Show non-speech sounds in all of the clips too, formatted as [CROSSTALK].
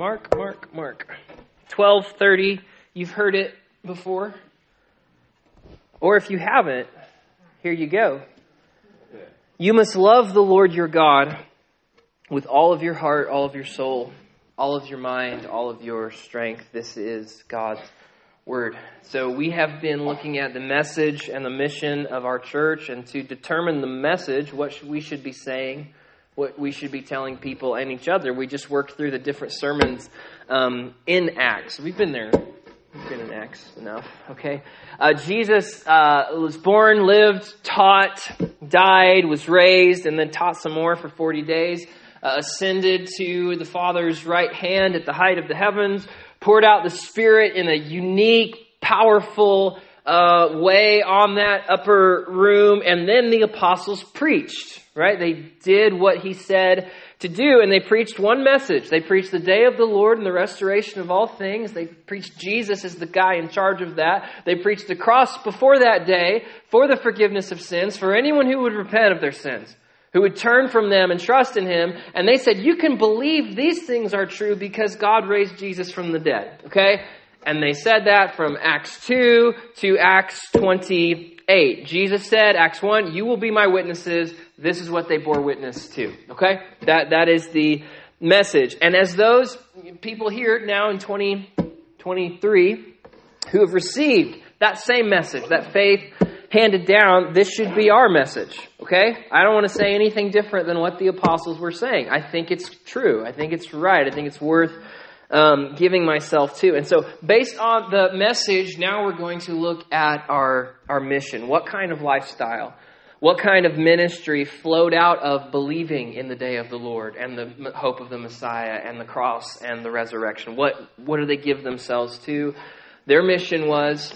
Mark, Mark, Mark. 1230. You've heard it before. Or if you haven't, here you go. You must love the Lord your God with all of your heart, all of your soul, all of your mind, all of your strength. This is God's word. So we have been looking at the message and the mission of our church, and to determine the message, what we should be saying, what we should be telling people and each other. We just worked through the different sermons um, in Acts. We've been there We've been in Acts enough, okay? Uh, Jesus uh, was born, lived, taught, died, was raised, and then taught some more for 40 days. Uh, ascended to the Father's right hand at the height of the heavens, poured out the Spirit in a unique, powerful uh, way on that upper room, and then the apostles preached, right? They did what he said to do, and they preached one message. They preached the day of the Lord and the restoration of all things. They preached Jesus as the guy in charge of that. They preached the cross before that day for the forgiveness of sins, for anyone who would repent of their sins, who would turn from them and trust in Him. And they said, You can believe these things are true because God raised Jesus from the dead. Okay? And they said that from Acts 2 to Acts 28. Jesus said, Acts 1, you will be my witnesses. This is what they bore witness to. Okay? That, that is the message. And as those people here now in 2023 who have received that same message, that faith handed down, this should be our message. Okay? I don't want to say anything different than what the apostles were saying. I think it's true. I think it's right. I think it's worth um, giving myself to. And so, based on the message, now we're going to look at our, our mission. What kind of lifestyle, what kind of ministry flowed out of believing in the day of the Lord and the hope of the Messiah and the cross and the resurrection? What, what do they give themselves to? Their mission was,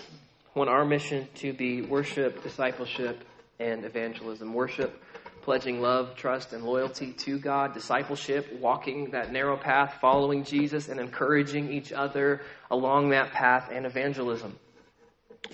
when our mission to be worship, discipleship, and evangelism. Worship, pledging love, trust, and loyalty to God, discipleship, walking that narrow path, following Jesus, and encouraging each other along that path, and evangelism,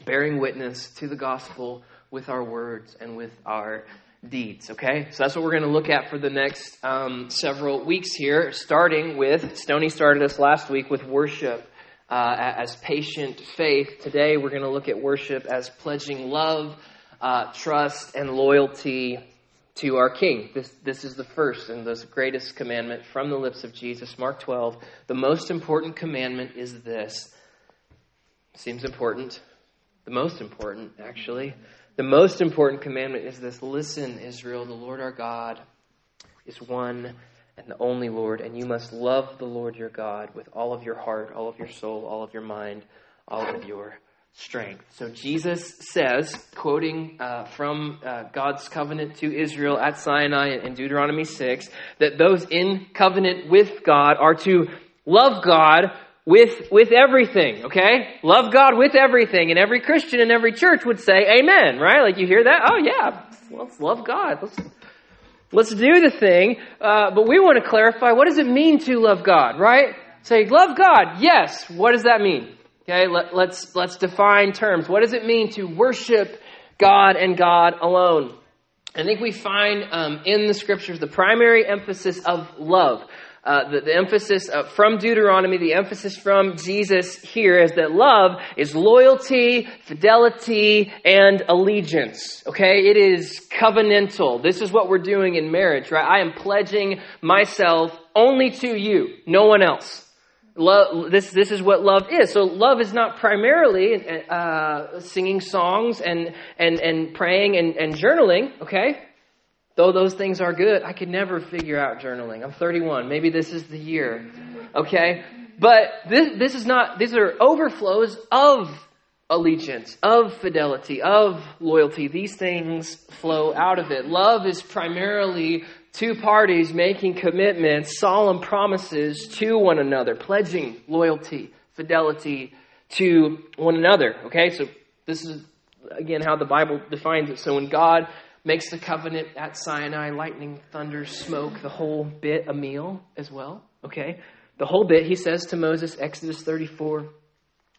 bearing witness to the gospel with our words and with our deeds. Okay? So that's what we're going to look at for the next um, several weeks here, starting with, Stony started us last week with worship. Uh, as patient faith. Today we're going to look at worship as pledging love, uh, trust, and loyalty to our King. This, this is the first and the greatest commandment from the lips of Jesus. Mark 12. The most important commandment is this. Seems important. The most important, actually. The most important commandment is this Listen, Israel, the Lord our God is one and the only Lord, and you must love the Lord your God with all of your heart, all of your soul, all of your mind, all of your strength. So Jesus says, quoting uh, from uh, God's covenant to Israel at Sinai in Deuteronomy 6, that those in covenant with God are to love God with, with everything, okay? Love God with everything. And every Christian in every church would say, Amen, right? Like you hear that? Oh, yeah, let's love God. Let's, let's do the thing. Uh, but we want to clarify what does it mean to love God, right? Say, love God, yes. What does that mean? Okay, let, let's, let's define terms. What does it mean to worship God and God alone? I think we find um, in the scriptures the primary emphasis of love. Uh, the, the, emphasis uh, from Deuteronomy, the emphasis from Jesus here is that love is loyalty, fidelity, and allegiance. Okay? It is covenantal. This is what we're doing in marriage, right? I am pledging myself only to you, no one else. Love, this, this is what love is. So love is not primarily uh, singing songs and, and, and praying and, and journaling, okay? Though those things are good, I could never figure out journaling. I'm 31. Maybe this is the year, okay? But this, this is not, these are overflows of allegiance, of fidelity, of loyalty. These things flow out of it. Love is primarily two parties making commitments, solemn promises to one another, pledging loyalty, fidelity to one another. Okay, so this is again how the Bible defines it. So when God makes the covenant at Sinai, lightning, thunder, smoke, the whole bit, a meal as well. Okay, the whole bit, he says to Moses, Exodus 34,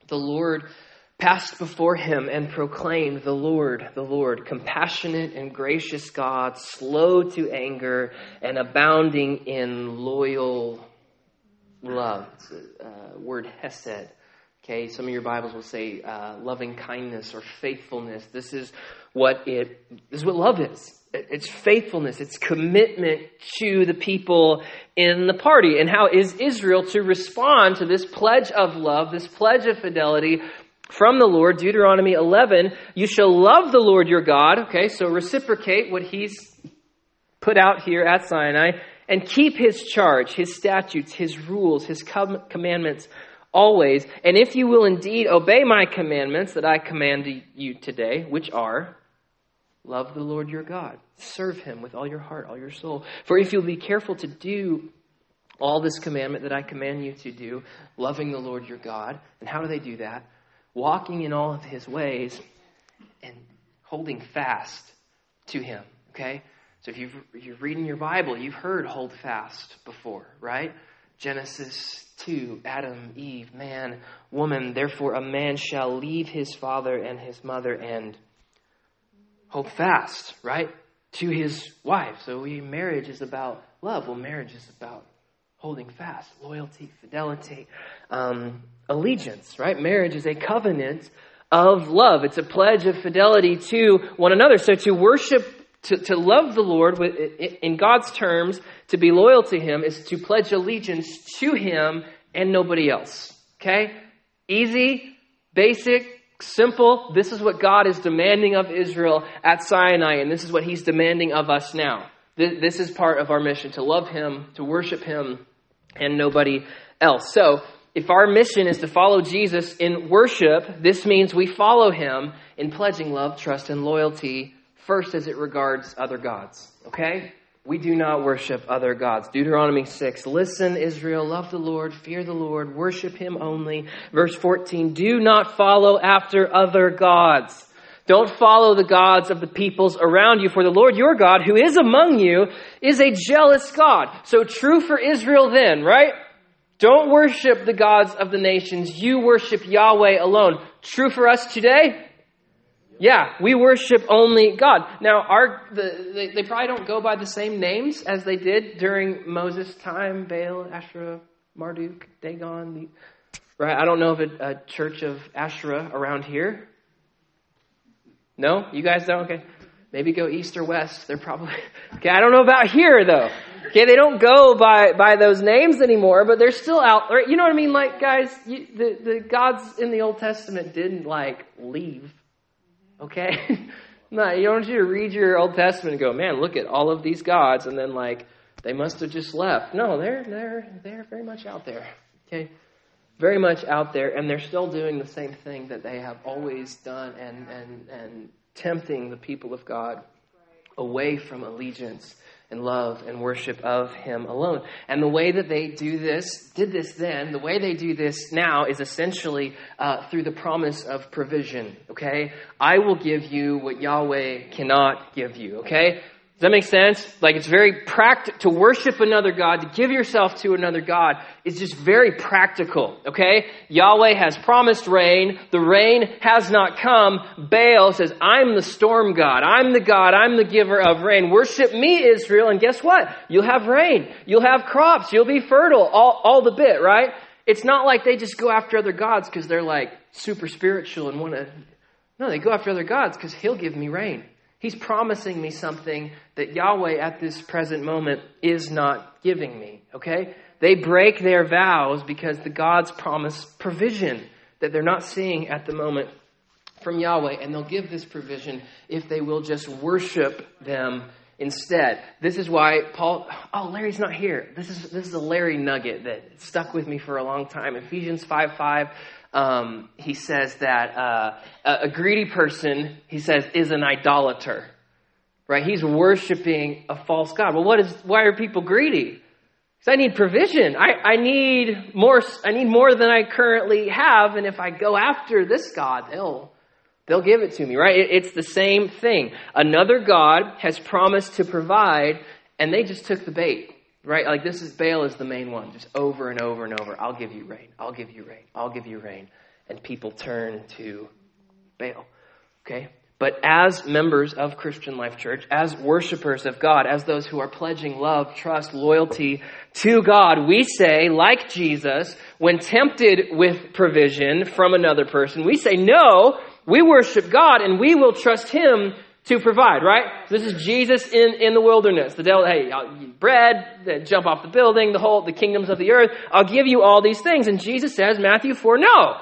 the Lord passed before him and proclaimed, The Lord, the Lord, compassionate and gracious God, slow to anger and abounding in loyal love uh, word hesed. Okay, some of your Bibles will say uh, loving kindness or faithfulness. This is what it. This is what love is. It's faithfulness. It's commitment to the people in the party. And how is Israel to respond to this pledge of love, this pledge of fidelity from the Lord? Deuteronomy 11. You shall love the Lord your God. Okay, so reciprocate what He's put out here at Sinai and keep His charge, His statutes, His rules, His com- commandments always. And if you will indeed obey my commandments that I command you today, which are love the Lord your God, serve him with all your heart, all your soul. For if you'll be careful to do all this commandment that I command you to do, loving the Lord your God, and how do they do that? Walking in all of his ways and holding fast to him. Okay? So if you've, you're reading your Bible, you've heard hold fast before, right? Genesis 2 Adam, Eve, man, woman. Therefore, a man shall leave his father and his mother and hold fast, right, to his wife. So we, marriage is about love. Well, marriage is about holding fast, loyalty, fidelity, um, allegiance, right? Marriage is a covenant of love. It's a pledge of fidelity to one another. So to worship, to, to love the Lord with, in God's terms, to be loyal to Him, is to pledge allegiance to Him and nobody else. Okay? Easy, basic, simple. This is what God is demanding of Israel at Sinai, and this is what He's demanding of us now. This is part of our mission to love Him, to worship Him, and nobody else. So, if our mission is to follow Jesus in worship, this means we follow Him in pledging love, trust, and loyalty first as it regards other gods. Okay? We do not worship other gods. Deuteronomy 6. Listen, Israel, love the Lord, fear the Lord, worship him only. Verse 14. Do not follow after other gods. Don't follow the gods of the peoples around you, for the Lord your God, who is among you, is a jealous God. So true for Israel then, right? Don't worship the gods of the nations. You worship Yahweh alone. True for us today? Yeah, we worship only God. Now, our the, they, they, probably don't go by the same names as they did during Moses' time. Baal, Asherah, Marduk, Dagon. The, right? I don't know of a, a church of Asherah around here. No, you guys don't. Okay, maybe go east or west. They're probably [LAUGHS] okay. I don't know about here though. Okay, they don't go by by those names anymore, but they're still out. Right? You know what I mean? Like guys, you, the the gods in the Old Testament didn't like leave Okay? [LAUGHS] no, you don't want you to read your Old Testament and go, man, look at all of these gods, and then like they must have just left. No, they're they're they're very much out there. Okay? Very much out there, and they're still doing the same thing that they have always done and and and tempting the people of God away from allegiance and love and worship of Him alone. And the way that they do this, did this then, the way they do this now is essentially uh, through the promise of provision, okay? I will give you what Yahweh cannot give you, okay? Does that make sense? Like it's very practical to worship another God, to give yourself to another God is just very practical, okay? Yahweh has promised rain. The rain has not come. Baal says, I'm the storm God. I'm the God. I'm the giver of rain. Worship me, Israel, and guess what? You'll have rain. You'll have crops. You'll be fertile. All, all the bit, right? It's not like they just go after other gods because they're like super spiritual and want to. No, they go after other gods because He'll give me rain. He's promising me something that Yahweh at this present moment is not giving me, okay? They break their vows because the gods promise provision that they're not seeing at the moment from Yahweh, and they'll give this provision if they will just worship them instead. This is why Paul, oh, Larry's not here. This is, this is a Larry nugget that stuck with me for a long time. Ephesians 5 5 um, he says that uh, a greedy person, he says, is an idolater. Right? He's worshiping a false god. Well, what is? Why are people greedy? Because I need provision. I, I need more. I need more than I currently have, and if I go after this god, they'll they'll give it to me. Right? It, it's the same thing. Another god has promised to provide, and they just took the bait. Right? Like this is Baal is the main one, just over and over and over. I'll give you rain. I'll give you rain. I'll give you rain. And people turn to Baal. Okay? But as members of Christian Life Church, as worshipers of God, as those who are pledging love, trust, loyalty to God, we say, like Jesus, when tempted with provision from another person, we say, no, we worship God and we will trust Him to provide, right? So This is Jesus in, in the wilderness. The devil, hey, I'll eat bread, jump off the building, the whole, the kingdoms of the earth. I'll give you all these things. And Jesus says, Matthew 4, no.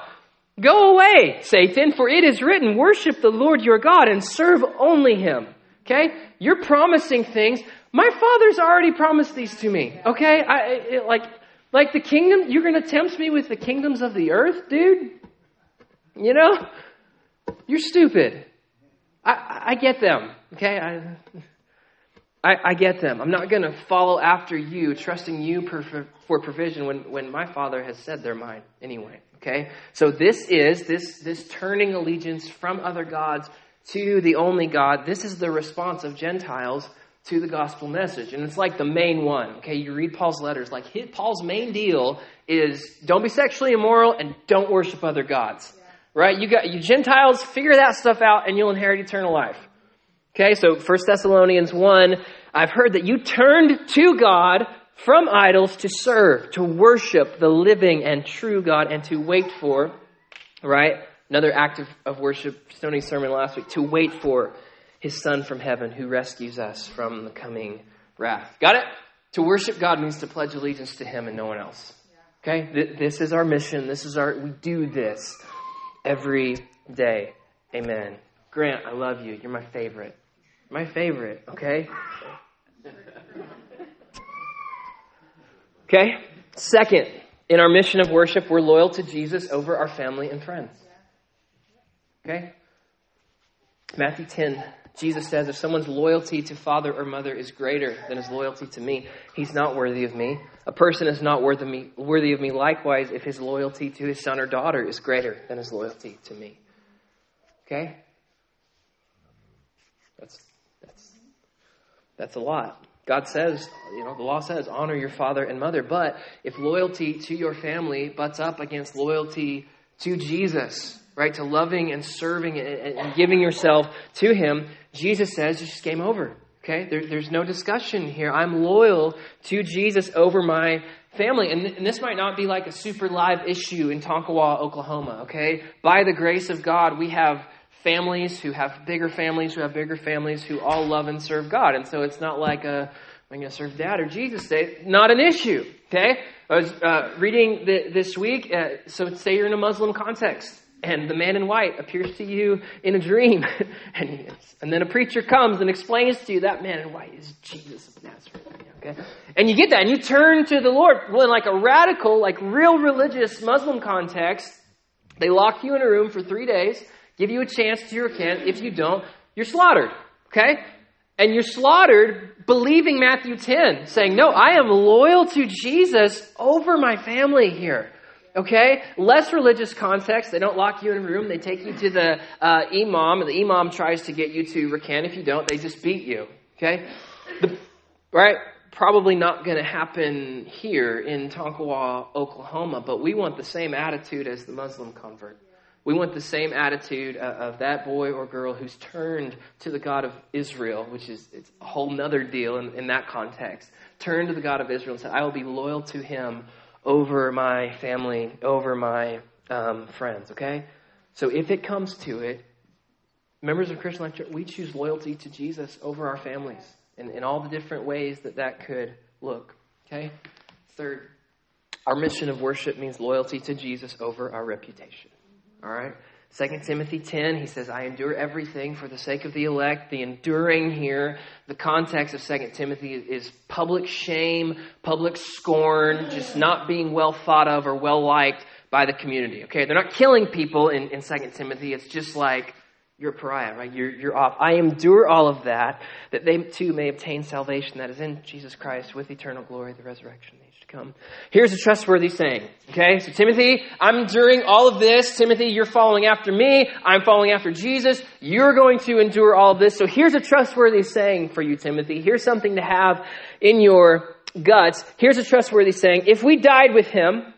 Go away, Satan, for it is written, worship the Lord your God and serve only him. Okay? You're promising things. My father's already promised these to me. Okay? I, it, like, like the kingdom, you're going to tempt me with the kingdoms of the earth, dude? You know? You're stupid. I, I get them, okay? I, I, I get them. I'm not going to follow after you, trusting you for, for provision when, when my Father has said they're mine anyway, okay? So this is, this, this turning allegiance from other gods to the only God, this is the response of Gentiles to the gospel message. And it's like the main one, okay? You read Paul's letters, like Paul's main deal is don't be sexually immoral and don't worship other gods. Right? You got you Gentiles, figure that stuff out and you'll inherit eternal life. Okay, so 1 Thessalonians 1, I've heard that you turned to God from idols to serve, to worship the living and true God, and to wait for, right? Another act of, of worship, Stoney's sermon last week, to wait for his Son from heaven who rescues us from the coming wrath. Got it? To worship God means to pledge allegiance to him and no one else. Okay? This is our mission. This is our, we do this every day. Amen. Grant, I love you. You're my favorite. My favorite, okay? [LAUGHS] Okay? Second, in our mission of worship, we're loyal to Jesus over our family and friends. Okay? Matthew 10, Jesus says, if someone's loyalty to father or mother is greater than his loyalty to me, he's not worthy of me. A person is not worthy of me, worthy of me likewise if his loyalty to his son or daughter is greater than his loyalty to me. Okay? That's, that's, that's a lot. God says, you know, the law says, honor your father and mother. But if loyalty to your family butts up against loyalty to Jesus, right, to loving and serving and, giving yourself to Him, Jesus says, just game over. Okay? There, there's no discussion here. I'm loyal to Jesus over my family. And, th- and, this might not be like a super live issue in Tonkawa, Oklahoma. Okay? By the grace of God, we have families who have bigger families who have bigger families who all love and serve God. And so it's not like a, I'm going to serve dad or Jesus. Not an issue. Okay? I was uh, reading the, this week. Uh, so say you're in a Muslim context and the man in white appears to you in a dream. [LAUGHS] and, and then a preacher comes and explains to you that man in white is Jesus of Nazareth. Okay? And you get that, and you turn to the Lord. Well, in like a radical, like real religious Muslim context, they lock you in a room for three days, give you a chance to recant. If you don't, you're slaughtered. Okay? And you're slaughtered believing Matthew 10, saying, No, I am loyal to Jesus over my family here. Okay? Less religious context. They don't lock you in a room. They take you to the uh, imam, and the imam tries to get you to recant. If you don't, they just beat you. Okay? The, right? Probably not going to happen here in Tonkawa, Oklahoma, but we want the same attitude as the Muslim convert. We want the same attitude uh, of that boy or girl who's turned to the God of Israel, which is it's a whole nother deal in, in that context. Turned to the God of Israel and said, I will be loyal to him over my family, over my um, friends, okay? So if it comes to it, members of Christian Life Church, we choose loyalty to Jesus over our families in, in all the different ways that that could look, okay? Third, our mission of worship means loyalty to Jesus over our reputation, all right? 2 Timothy 10, he says, I endure everything for the sake of the elect. The enduring here, the context of 2 Timothy is public shame, public scorn, just not being well thought of or well liked by the community. Okay, they're not killing people in, in 2 Timothy. It's just like, you're a pariah, right? You're, you're off. I endure all of that, that they too may obtain salvation that is in Jesus Christ with eternal glory, the resurrection come. Here's a trustworthy saying. Okay, so Timothy, I'm enduring all of this. Timothy, you're following after me. I'm following after Jesus. You're going to endure all of this. So here's a trustworthy saying for you, Timothy. Here's something to have in your guts. Here's a trustworthy saying. If we died with him,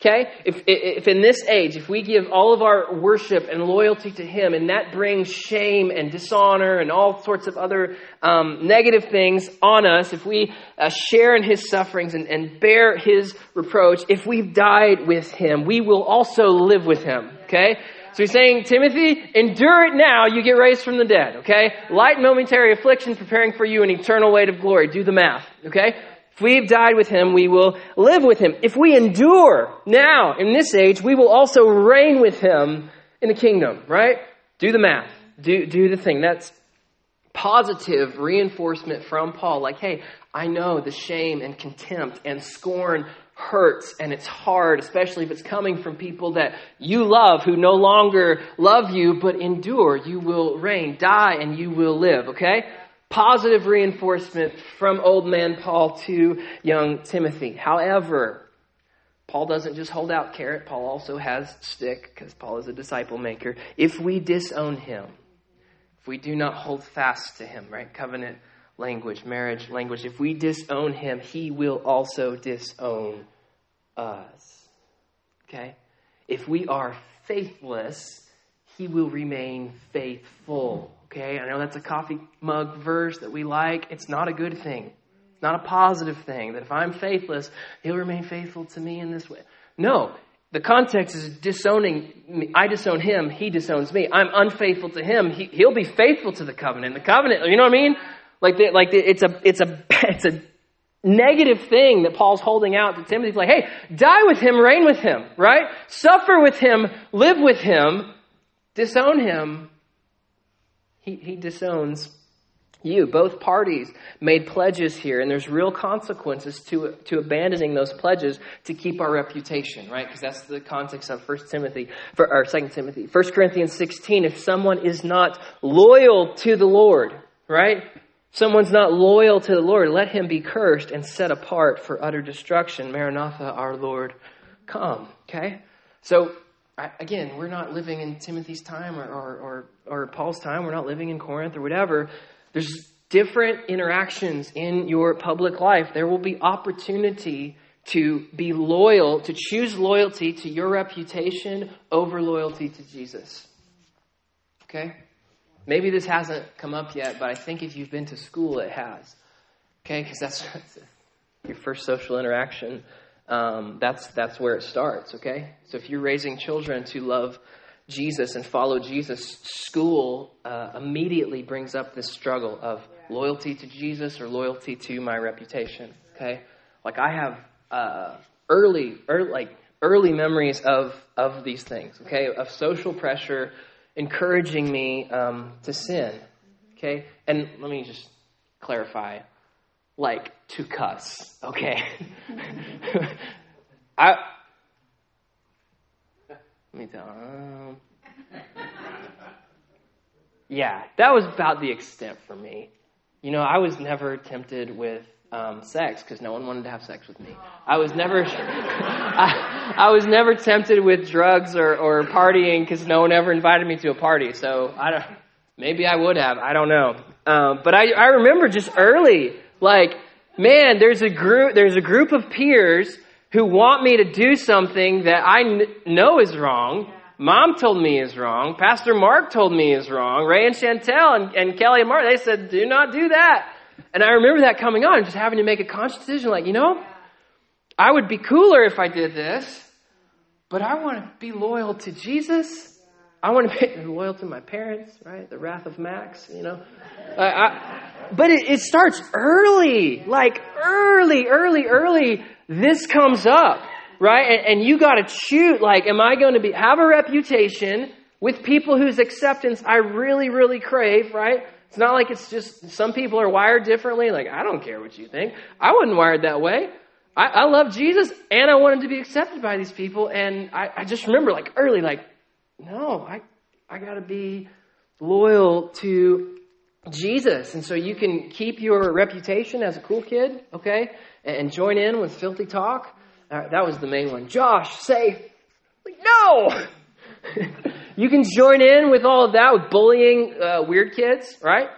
Okay? If, if in this age, if we give all of our worship and loyalty to Him, and that brings shame and dishonor and all sorts of other um, negative things on us, if we uh, share in His sufferings and, and bear His reproach, if we've died with Him, we will also live with Him. Okay? So he's saying, Timothy, endure it now, you get raised from the dead, okay? Light momentary affliction preparing for you an eternal weight of glory. Do the math, okay? If we've died with him, we will live with him. If we endure now in this age, we will also reign with him in the kingdom, right? Do the math. Do, do the thing. That's positive reinforcement from Paul. Like, hey, I know the shame and contempt and scorn hurts and it's hard, especially if it's coming from people that you love who no longer love you, but endure. You will reign, die, and you will live, okay? Positive reinforcement from old man Paul to young Timothy. However, Paul doesn't just hold out carrot, Paul also has stick, because Paul is a disciple maker. If we disown him, if we do not hold fast to him, right? Covenant language, marriage language, if we disown him, he will also disown us. Okay? If we are faithless, he will remain faithful. Okay, I know that's a coffee mug verse that we like. It's not a good thing. It's not a positive thing that if I'm faithless, he'll remain faithful to me in this way. No, the context is disowning me. I disown him, he disowns me. I'm unfaithful to him, he, will be faithful to the covenant. The covenant, you know what I mean? Like, the, like the, it's a, it's a, [LAUGHS] it's a negative thing that Paul's holding out to Timothy. He's like, hey, die with him, reign with him, right? Suffer with him, live with him, disown him, he, he disowns you. Both parties made pledges here, and there's real consequences to, to abandoning those pledges to keep our reputation, right? Because that's the context of 1 Timothy, for, or 2 Timothy. 1 Corinthians 16, if someone is not loyal to the Lord, right? Someone's not loyal to the Lord, let him be cursed and set apart for utter destruction. Maranatha, our Lord, come. Okay? So again, we're not living in Timothy's time or, or, or, or Paul's time. We're not living in Corinth or whatever. There's different interactions in your public life. There will be opportunity to be loyal, to choose loyalty to your reputation over loyalty to Jesus. Okay? Maybe this hasn't come up yet, but I think if you've been to school, it has. Okay? Because that's [LAUGHS] your first social interaction um, that's that's where it starts. Okay, so if you're raising children to love Jesus and follow Jesus, school uh, immediately brings up this struggle of loyalty to Jesus or loyalty to my reputation. Okay, like I have uh, early, early, like early memories of of these things. Okay, of social pressure encouraging me um, to sin. Okay, and let me just clarify like to cuss, okay? [LAUGHS] I let me tell. Um, yeah, that was about the extent for me. You know, I was never tempted with um, sex because no one wanted to have sex with me. I was never, [LAUGHS] I, I, was never tempted with drugs or, or partying because no one ever invited me to a party. So I don't. Maybe I would have. I don't know. Um, but I, I remember just early like, man, there's a group, there's a group of peers who want me to do something that I kn- know is wrong. Mom told me is wrong. Pastor Mark told me is wrong. Ray and Chantel and, and Kelly and Mark, they said, do not do that. And I remember that coming on, just having to make a conscious decision like, you know, I would be cooler if I did this, but I want to be loyal to Jesus. I want to be loyal to my parents, right? The wrath of Max, you know. I, I, but it, it starts early, like early, early, early. This comes up, right? And, and you got to shoot. Like, am I going to be have a reputation with people whose acceptance I really, really crave, right? It's not like it's just some people are wired differently. Like, I don't care what you think. I wasn't wired that way. I, I love Jesus and I wanted to be accepted by these people. And I, I just remember, like, early, like, no, I, I got to be loyal to Jesus. And so you can keep your reputation as a cool kid, okay, and join in with filthy talk. Uh, that was the main one. Josh, say, like, no! [LAUGHS] you can join in with all of that with bullying uh, weird kids, right?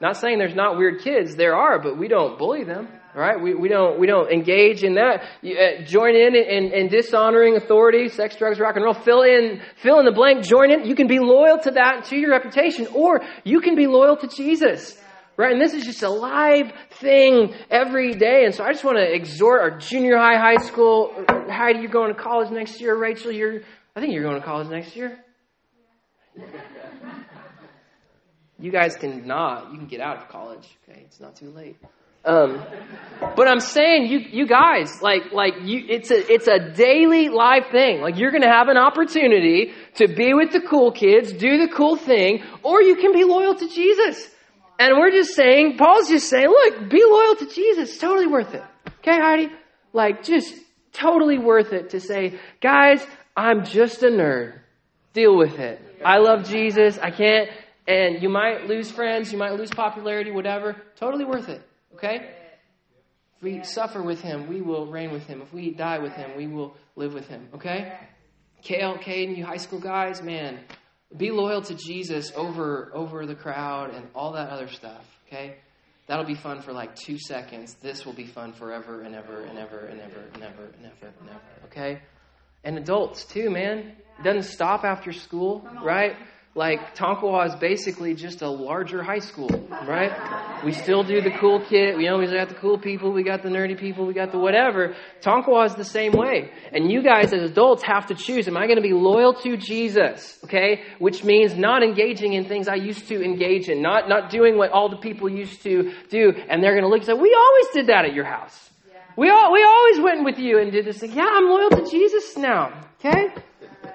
Not saying there's not weird kids, there are, but we don't bully them, right? We, we don't we don't engage in that. You, uh, join in in, in dishonoring authority, sex, drugs, rock and roll. Fill in fill in the blank. Join in. You can be loyal to that to your reputation, or you can be loyal to Jesus. Right? And this is just a live thing every day. And so I just want to exhort our junior high, high school. Heidi, you're going to college next year. Rachel, you're, I think you're going to college next year. [LAUGHS] You guys can not. You can get out of college. Okay, it's not too late. Um, but I'm saying you, you guys, like, like you, it's a, it's a daily live thing. Like you're going to have an opportunity to be with the cool kids, do the cool thing, or you can be loyal to Jesus. And we're just saying, Paul's just saying, look, be loyal to Jesus. It's totally worth it. Okay, Heidi? Like, just totally worth it to say, guys, I'm just a nerd. Deal with it. I love Jesus. I can't, and you might lose friends, you might lose popularity, whatever. Totally worth it. Okay? If we suffer with him, we will reign with him. If we die with him, we will live with him. Okay? Kale, Caden, you high school guys, man, be loyal to Jesus over over the crowd and all that other stuff, okay? That'll be fun for like two seconds. This will be fun forever and ever and ever and ever and ever and ever and ever, okay? And adults too, man. It doesn't stop after school, right? Like Tonkawa is basically just a larger high school, right? We still do the cool kid. We always got the cool people. We got the nerdy people. We got the whatever. Tonkawa is the same way. And you guys as adults have to choose. Am I going to be loyal to Jesus? Okay? Which means not engaging in things I used to engage in. Not, not doing what all the people used to do. And they're going to look and say, we always did that at your house. We, all, we always went with you and did this thing. Yeah, I'm loyal to Jesus now. Okay?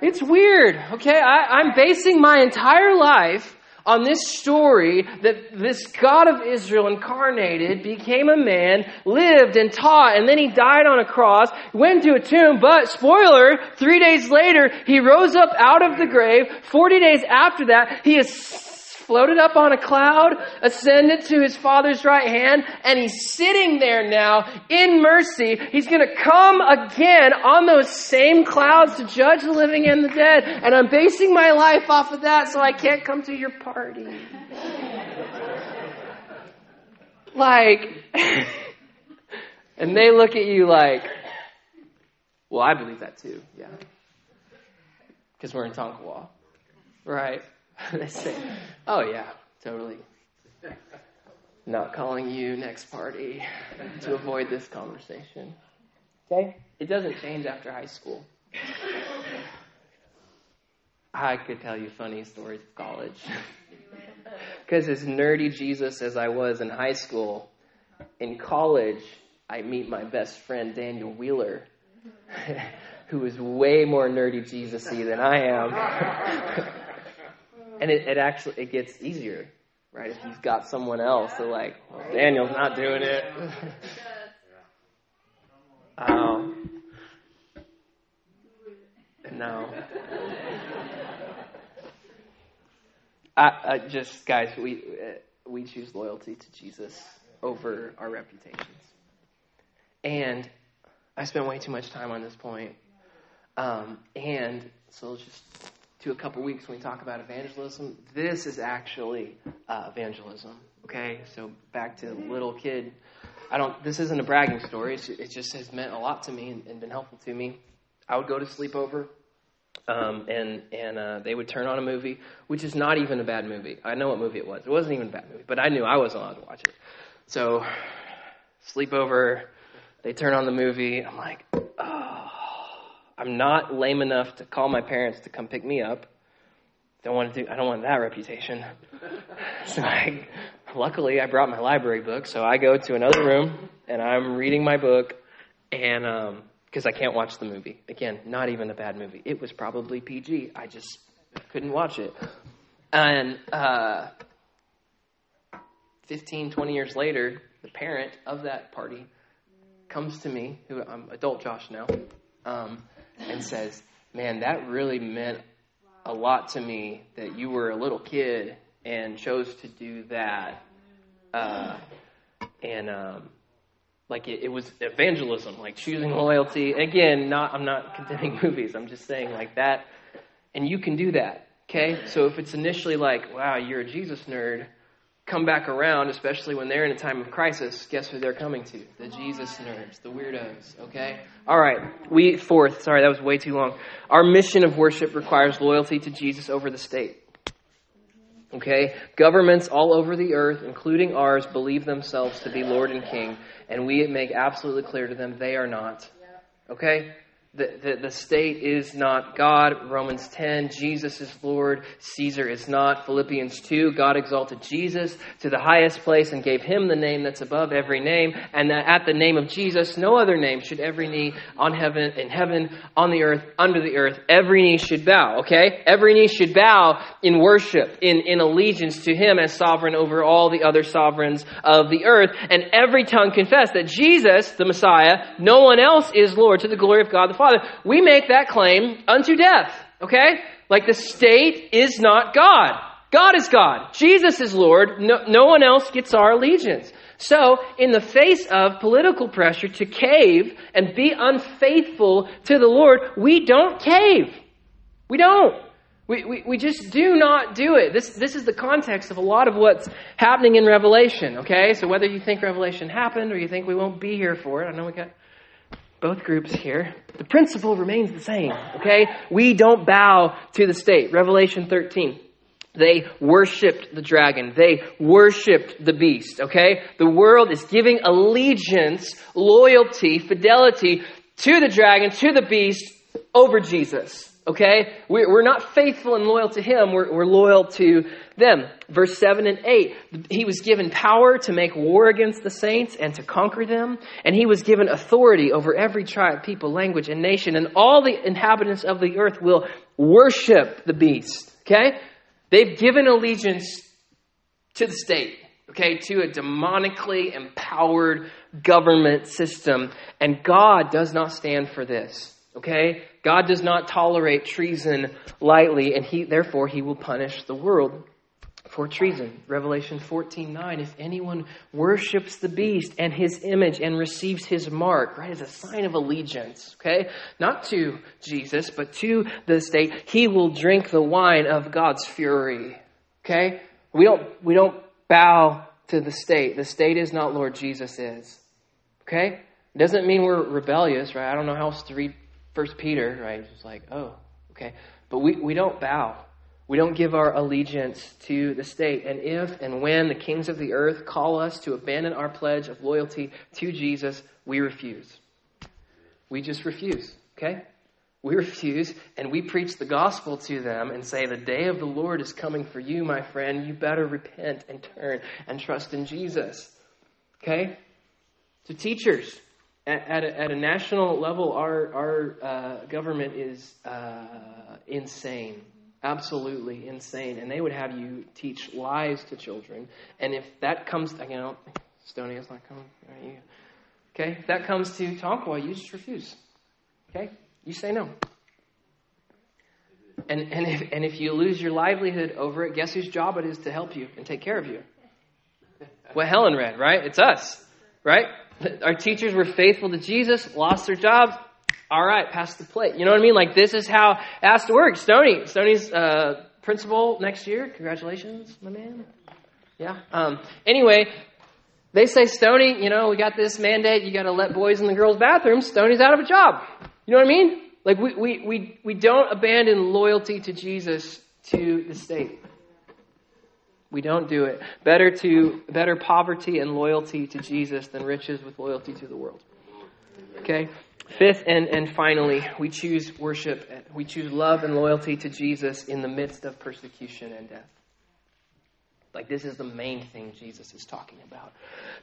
It's weird, okay? I, I'm basing my entire life on this story that this God of Israel incarnated, became a man, lived and taught, and then he died on a cross, went to a tomb, but spoiler, three days later, he rose up out of the grave. Forty days after that, he is floated up on a cloud, ascended to his Father's right hand, and he's sitting there now in mercy. He's going to come again on those same clouds to judge the living and the dead. And I'm basing my life off of that, so I can't come to your party. [LAUGHS] like, [LAUGHS] and they look at you like, well, I believe that too, yeah. Because we're in Tonkawa, right? [LAUGHS] they say, oh, yeah, totally. Not calling you next party to avoid this conversation. Okay? It doesn't change after high school. I could tell you funny stories of college. [LAUGHS] Because as nerdy Jesus as I was in high school, in college, I meet my best friend Daniel Wheeler, [LAUGHS] who is way more nerdy Jesusy than I am. And it, it actually it gets easier, right? If you've got someone else, so like, well, Daniel's not doing it. um, [LAUGHS] no. [LAUGHS] I, I just guys, we we choose loyalty to Jesus over our reputations, and I spent way too much time on this point. Um, and so let's just to a couple weeks when we talk about evangelism. This is actually uh, evangelism. Okay, so back to little kid. I don't. This isn't a bragging story. It's, it just has meant a lot to me and, and, been helpful to me. I would go to sleepover, um, and and uh, they would turn on a movie, which is not even a bad movie. I know what movie it was. It wasn't even a bad movie, but I knew I wasn't allowed to watch it. So sleepover, they turn on the movie. I'm like, oh I'm not lame enough to call my parents to come pick me up. Don't want to do. I don't want that reputation. [LAUGHS] so I, luckily, I brought my library book, so I go to another room and I'm reading my book, and because um, I can't watch the movie again, not even a bad movie. It was probably PG. I just couldn't watch it. And uh, 15, 20 years later, the parent of that party comes to me, who I'm adult Josh now, um, and says, Man, that really meant a lot to me that you were a little kid and chose to do that. Uh, and um, like it, it, was evangelism, like choosing loyalty. Again, not I'm not condemning [LAUGHS] movies. I'm just saying like that, and you can do that. Okay, so if it's initially like, wow, you're a Jesus nerd, come back around, especially when they're in a time of crisis, guess who they're coming to? The Jesus nerds, the weirdos, okay? All right, we, fourth, sorry, that was way too long. Our mission of worship requires loyalty to Jesus over the state. Okay? Governments all over the earth, including ours, believe themselves to be Lord and King, and we make absolutely clear to them they are not. Okay? The, the, the, state is not God. Romans 10, Jesus is Lord. Caesar is not. Philippians 2, God exalted Jesus to the highest place and gave him the name that's above every name. And that at the name of Jesus, no other name should every knee on heaven, in heaven, on the earth, under the earth, every knee should bow, okay? Every knee should bow in worship, in, in allegiance to him as sovereign over all the other sovereigns of the earth. And every tongue confess that Jesus, the Messiah, no one else is Lord to the glory of God the Father. Father, we make that claim unto death. Okay? Like the state is not God. God is God. Jesus is Lord. No, no one else gets our allegiance. So, in the face of political pressure to cave and be unfaithful to the Lord, we don't cave. We don't. We, we, we just do not do it. This, this is the context of a lot of what's happening in Revelation, okay? So whether you think Revelation happened or you think we won't be here for it, I know we got both groups here, the principle remains the same, okay? We don't bow to the state. Revelation 13. They worshiped the dragon. They worshiped the beast, okay? The world is giving allegiance, loyalty, fidelity to the dragon, to the beast, over Jesus. Okay? We're not faithful and loyal to him, we're, loyal to them. Verse 7 and 8. He was given power to make war against the saints and to conquer them. And he was given authority over every tribe, people, language, and nation. And all the inhabitants of the earth will worship the beast. Okay? They've given allegiance to the state. Okay? To a demonically empowered government system. And God does not stand for this. Okay? God does not tolerate treason lightly, and he, therefore he will punish the world for treason. Revelation 14:9 if anyone worships the beast and his image and receives his mark, right, as a sign of allegiance, okay? Not to Jesus, but to the state, he will drink the wine of God's fury. Okay? We don't we don't bow to the state. The state is not Lord Jesus is. Okay? Doesn't mean we're rebellious, right? I don't know how else to read First Peter, right? It's like, oh, okay. But we, we don't bow. We don't give our allegiance to the state. And if and when the kings of the earth call us to abandon our pledge of loyalty to Jesus, we refuse. We just refuse, okay? We [LAUGHS] refuse, and we preach the gospel to them and say, The day of the Lord is coming for you, my friend. You better repent and turn and trust in Jesus. Okay? So, teachers, at, a, at a national level, our, our uh, government is uh, insane. Absolutely insane. And they would have you teach lies to children. And if that comes, you know, Stony is not coming. Okay? If that comes to Tonkawa, you just refuse. Okay? You say no. And, and, if, and if you lose your livelihood over it, guess whose job it is to help you and take care of you? What Helen read, right? It's us, right? Our teachers were faithful to Jesus, lost their jobs. All right, pass the plate. You know what I mean? Like this is how it has to work. Stony, Stony's uh, principal next year. Congratulations, my man. Yeah. Um, anyway, they say Stony, you know, we got this mandate. You got to let boys in the girls' bathrooms. Stony's out of a job. You know what I mean? Like we we we we don't abandon loyalty to Jesus to the state. We don't do it. Better to better poverty and loyalty to Jesus than riches with loyalty to the world. Okay? Fifth and, and finally, we choose worship. We choose love and loyalty to Jesus in the midst of persecution and death. Like, this is the main thing Jesus is talking about.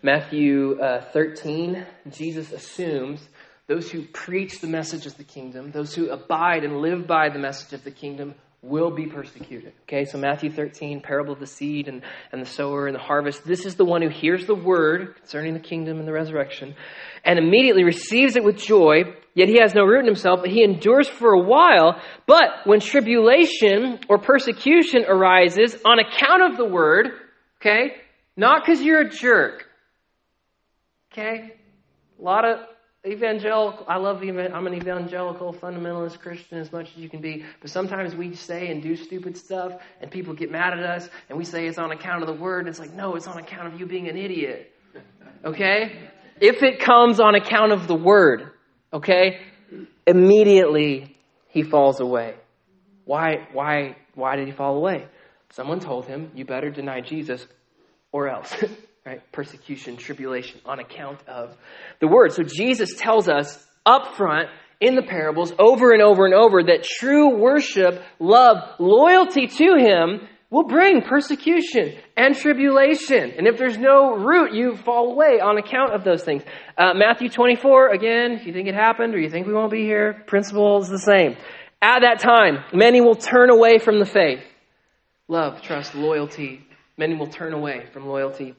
Matthew uh, 13, Jesus assumes those who preach the message of the kingdom, those who abide and live by the message of the kingdom, will be persecuted. Okay, so Matthew 13, parable of the seed and, and the sower and the harvest. This is the one who hears the word concerning the kingdom and the resurrection and immediately receives it with joy, yet he has no root in himself, but he endures for a while. But when tribulation or persecution arises on account of the word, okay, not because you're a jerk, okay, a lot of evangelical. I love. I'm an evangelical fundamentalist Christian as much as you can be. But sometimes we say and do stupid stuff, and people get mad at us, and we say it's on account of the word. and It's like no, it's on account of you being an idiot. Okay, if it comes on account of the word, okay, immediately he falls away. Why? Why? Why did he fall away? Someone told him, "You better deny Jesus, or else." [LAUGHS] right? Persecution, tribulation on account of the word. So Jesus tells us up front in the parables over and over and over that true worship, love, loyalty to him will bring persecution and tribulation. And if there's no root, you fall away on account of those things. Uh, Matthew 24, again, if you think it happened or you think we won't be here, principle is the same. At that time, many will turn away from the faith. Love, trust, loyalty. Many will turn away from loyalty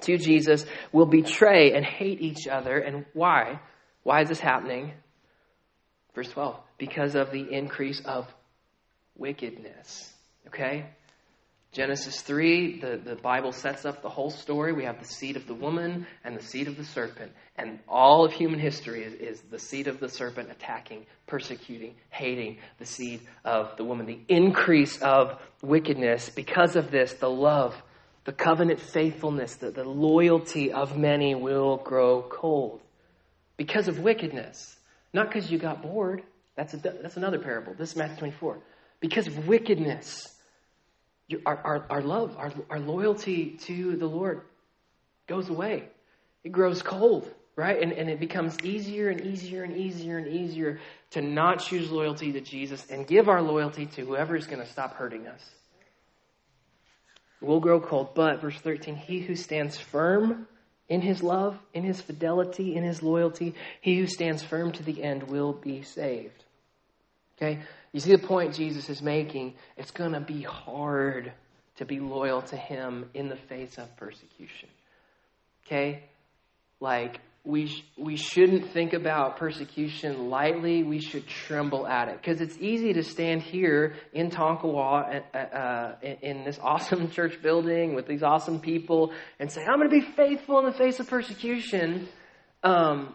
to Jesus will betray and hate each other. And why? Why is this happening? Verse 12. Because of the increase of wickedness. Okay? Genesis 3, the, the Bible sets up the whole story. We have the seed of the woman and the seed of the serpent. And all of human history is, is the seed of the serpent attacking, persecuting, hating the seed of the woman. The increase of wickedness. Because of this, the love the covenant faithfulness, the, the loyalty of many will grow cold because of wickedness. Not because you got bored. That's, a, that's another parable. This is Matthew 24. Because of wickedness, you, our, our, our love, our, our loyalty to the Lord goes away. It grows cold, right? And, and it becomes easier and easier and easier and easier to not choose loyalty to Jesus and give our loyalty to whoever is going to stop hurting us will grow cold. But, verse 13, he who stands firm in his love, in his fidelity, in his loyalty, he who stands firm to the end will be saved. Okay? You see the point Jesus is making? It's going to be hard to be loyal to him in the face of persecution. Okay? Like, we, sh- we shouldn't think about persecution lightly. We should tremble at it. Because it's easy to stand here in Tonkawa uh, uh, in this [LAUGHS] awesome church building with these awesome people and say, I'm going to be faithful in the face of persecution. Um,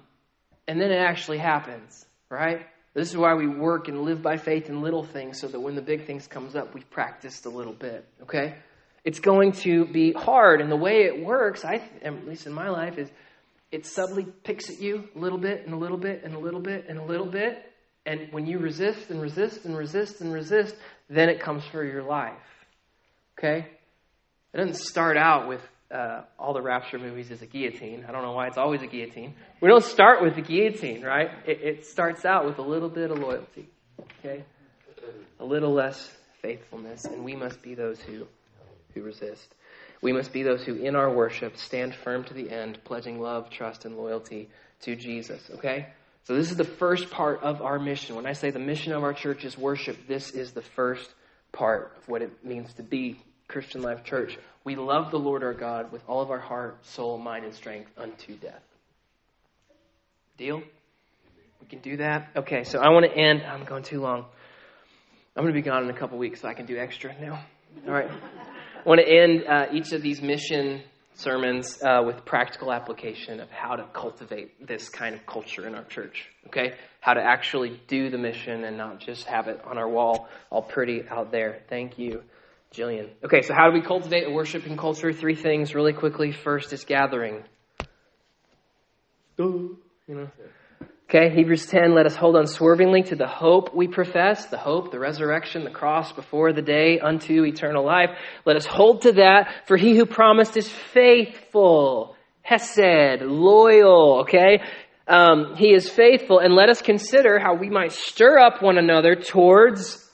and then it actually happens, right? This is why we work and live by faith in little things so that when the big things comes up, we've practiced a little bit, okay? It's going to be hard. And the way it works, I, at least in my life, is – it subtly picks at you a little bit and a little bit and a little bit and a little bit. And when you resist and resist and resist and resist, then it comes for your life. Okay? It doesn't start out with uh, all the rapture movies as a guillotine. I don't know why it's always a guillotine. We don't start with the guillotine, right? It, it starts out with a little bit of loyalty. Okay? A little less faithfulness, and we must be those who, who resist. We must be those who, in our worship, stand firm to the end, pledging love, trust, and loyalty to Jesus. Okay? So, this is the first part of our mission. When I say the mission of our church is worship, this is the first part of what it means to be Christian Life Church. We love the Lord our God with all of our heart, soul, mind, and strength unto death. Deal? We can do that? Okay, so I want to end. I'm going too long. I'm going to be gone in a couple weeks, so I can do extra now. All right. I want to end uh, each of these mission sermons uh, with practical application of how to cultivate this kind of culture in our church. Okay? How to actually do the mission and not just have it on our wall all pretty out there. Thank you, Jillian. Okay, so how do we cultivate a worshiping culture? Three things really quickly. First is gathering. You know. Okay, Hebrews 10, let us hold unswervingly to the hope we profess, the hope, the resurrection, the cross before the day unto eternal life. Let us hold to that, for he who promised is faithful, hesed, loyal, okay? Um, he is faithful, and let us consider how we might stir up one another towards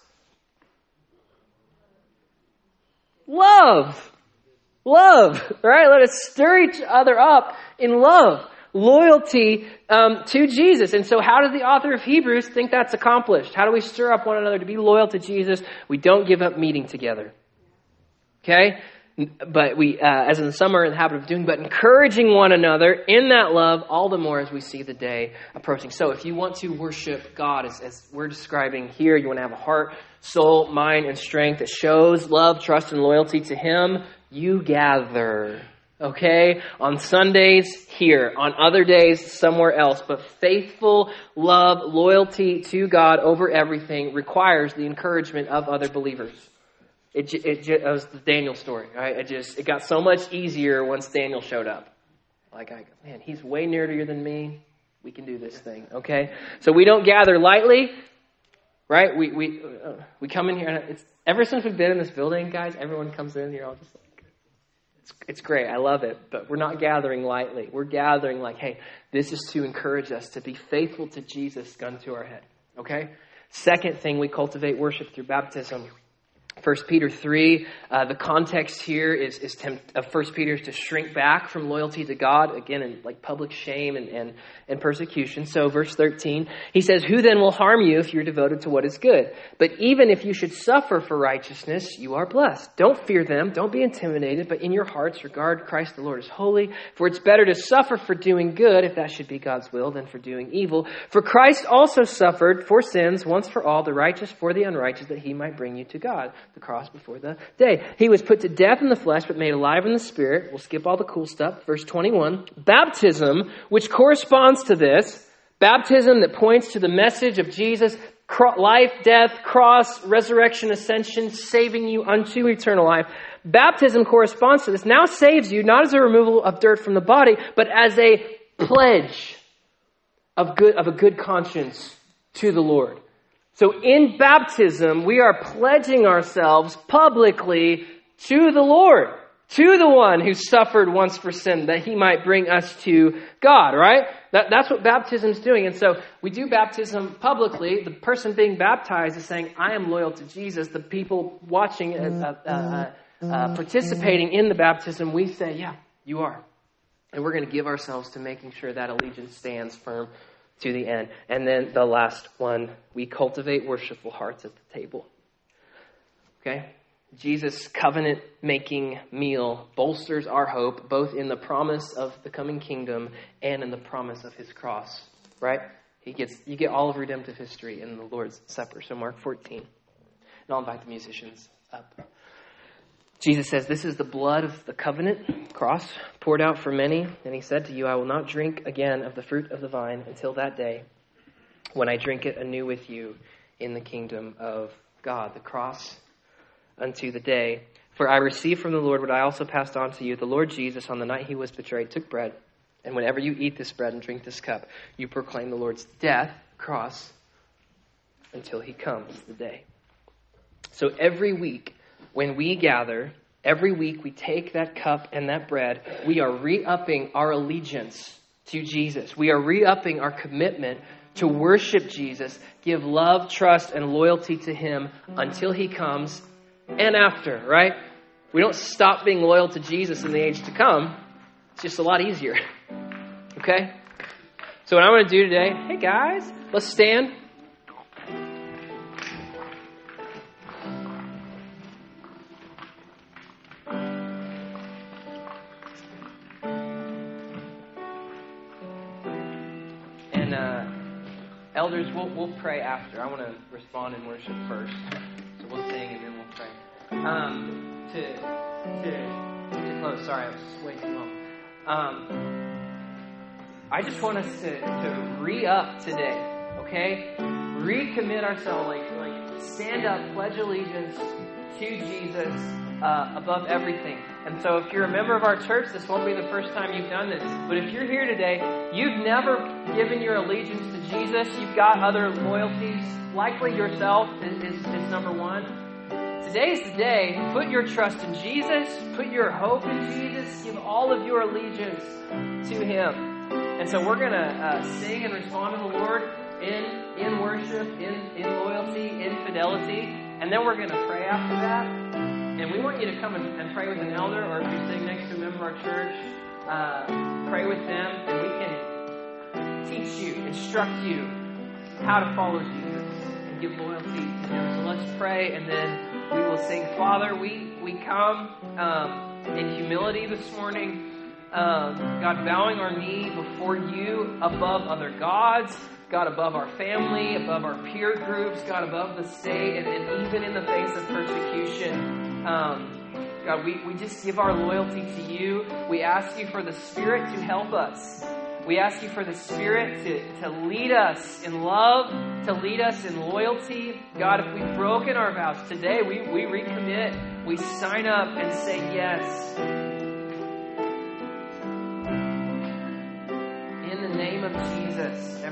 love. Love, right? Let us stir each other up in love loyalty um, to Jesus. And so, how does the author of Hebrews think that's accomplished? How do we stir up one another to be loyal to Jesus? We don't give up meeting together. Okay? But we, uh, as in the summer, in the habit of doing, but encouraging one another in that love all the more as we see the day approaching. So, if you want to worship God, as, as we're describing here, you want to have a heart, soul, mind, and strength that shows love, trust, and loyalty to Him, you gather Okay? On Sundays, here. On other days, somewhere else. But faithful love, loyalty to God over everything requires the encouragement of other believers. It, it, it, was the Daniel story, right? It just, it got so much easier once Daniel showed up. Like, I, man, he's way nerdier than me. We can do this thing, okay? So we don't gather lightly, right? We, we, uh, we come in here, and it's, ever since we've been in this building, guys, everyone comes in, you're all just like, it's, it's great, I love it, but we're not gathering lightly. We're gathering like, hey, this is to encourage us to be faithful to Jesus, gun to our head, okay? Second thing, we cultivate worship through baptism. 1 Peter 3, uh, the context here is, is tempt, of 1 Peter to shrink back from loyalty to God, again, in like public shame and, and, and persecution. So, verse 13, he says, Who then will harm you if you're devoted to what is good? But even if you should suffer for righteousness, you are blessed. Don't fear them, don't be intimidated, but in your hearts regard Christ the Lord as holy. For it's better to suffer for doing good, if that should be God's will, than for doing evil. For Christ also suffered for sins once for all, the righteous for the unrighteous, that he might bring you to God the cross before the day. He was put to death in the flesh, but made alive in the spirit. We'll skip all the cool stuff. Verse 21. Baptism, which corresponds to this, baptism that points to the message of Jesus, life, death, cross, resurrection, ascension, saving you unto eternal life. Baptism corresponds to this. Now saves you not as a removal of dirt from the body, but as a pledge of good, of a good conscience to the Lord. So in baptism, we are pledging ourselves publicly to the Lord, to the one who suffered once for sin, that he might bring us to God, right? That, that's what baptism is doing. And so we do baptism publicly. The person being baptized is saying, I am loyal to Jesus. The people watching, uh, uh, uh, uh participating in the baptism, we say, yeah, you are. And we're going to give ourselves to making sure that allegiance stands firm to the end. And then the last one, we cultivate worshipful hearts at the table. Okay? Jesus' covenant making meal bolsters our hope both in the promise of the coming kingdom and in the promise of his cross. Right? He gets you get all of redemptive history in the Lord's Supper. So Mark 14. And I'll invite the musicians up. Jesus says, This is the blood of the covenant, cross, poured out for many. And he said to you, I will not drink again of the fruit of the vine until that day when I drink it anew with you in the kingdom of God. The cross unto the day. For I received from the Lord what I also passed on to you. The Lord Jesus, on the night he was betrayed, took bread. And whenever you eat this bread and drink this cup, you proclaim the Lord's death, cross, until he comes, the day. So every week, when we gather, every week we take that cup and that bread, we are re upping our allegiance to Jesus. We are re upping our commitment to worship Jesus, give love, trust, and loyalty to Him until He comes and after, right? We don't stop being loyal to Jesus in the age to come. It's just a lot easier. [LAUGHS] Okay? So, what I'm going to do today, hey guys, let's stand. We'll, pray after. I want to respond in worship first. So we'll sing and then we'll pray. Um, to, to, to close, sorry, I was way too long. Um, I just want us to, to re up today, okay? Recommit ourselves, like, like stand up, pledge allegiance to Jesus uh, above everything. And so, if you're a member of our church, this won't be the first time you've done this. But if you're here today, you've never given your allegiance to Jesus, you've got other loyalties, likely yourself is, is, is number one. Today's the day. Put your trust in Jesus, put your hope in Jesus, give all of your allegiance to Him. And so, we're going to uh, sing and respond to the Lord in, in worship, in, in loyalty, in fidelity. And then we're going to pray after that. And we want you to come and, and pray with an elder, or if you're sitting next to a member of our church, uh, pray with them, and we can teach you, instruct you how to follow Jesus and give loyalty to Him. So let's pray, and then we will sing. Father, we, we come um, in humility this morning. Um, God, bowing our knee before you above other gods, God, above our family, above our peer groups, God, above the state, and, and even in the face of persecution. Um, God, we, we just give our loyalty to you. We ask you for the Spirit to help us. We ask you for the Spirit to, to lead us in love, to lead us in loyalty. God, if we've broken our vows today, we, we recommit, we sign up and say yes. In the name of Jesus.